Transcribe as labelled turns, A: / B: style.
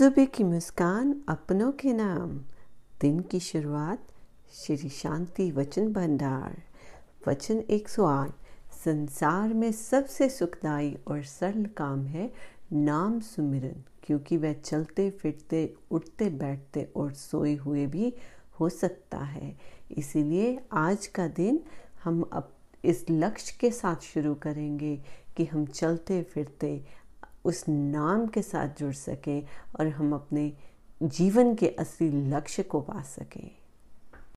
A: सुबह की मुस्कान अपनों के नाम। दिन की शुरुआत, श्री शांति वचन भंडार। वचन 108 संसार में सबसे सुखदाई और सरल काम है नाम सुमिरन, क्योंकि वह चलते, फिरते, उठते, बैठते और सोए हुए भी हो सकता है। इसीलिए आज का दिन हम अब इस लक्ष्य के साथ शुरू करेंगे कि हम चलते, फिरते उस नाम के साथ जुड़ सकें और हम अपने जीवन के असली लक्ष्य को पा सकें।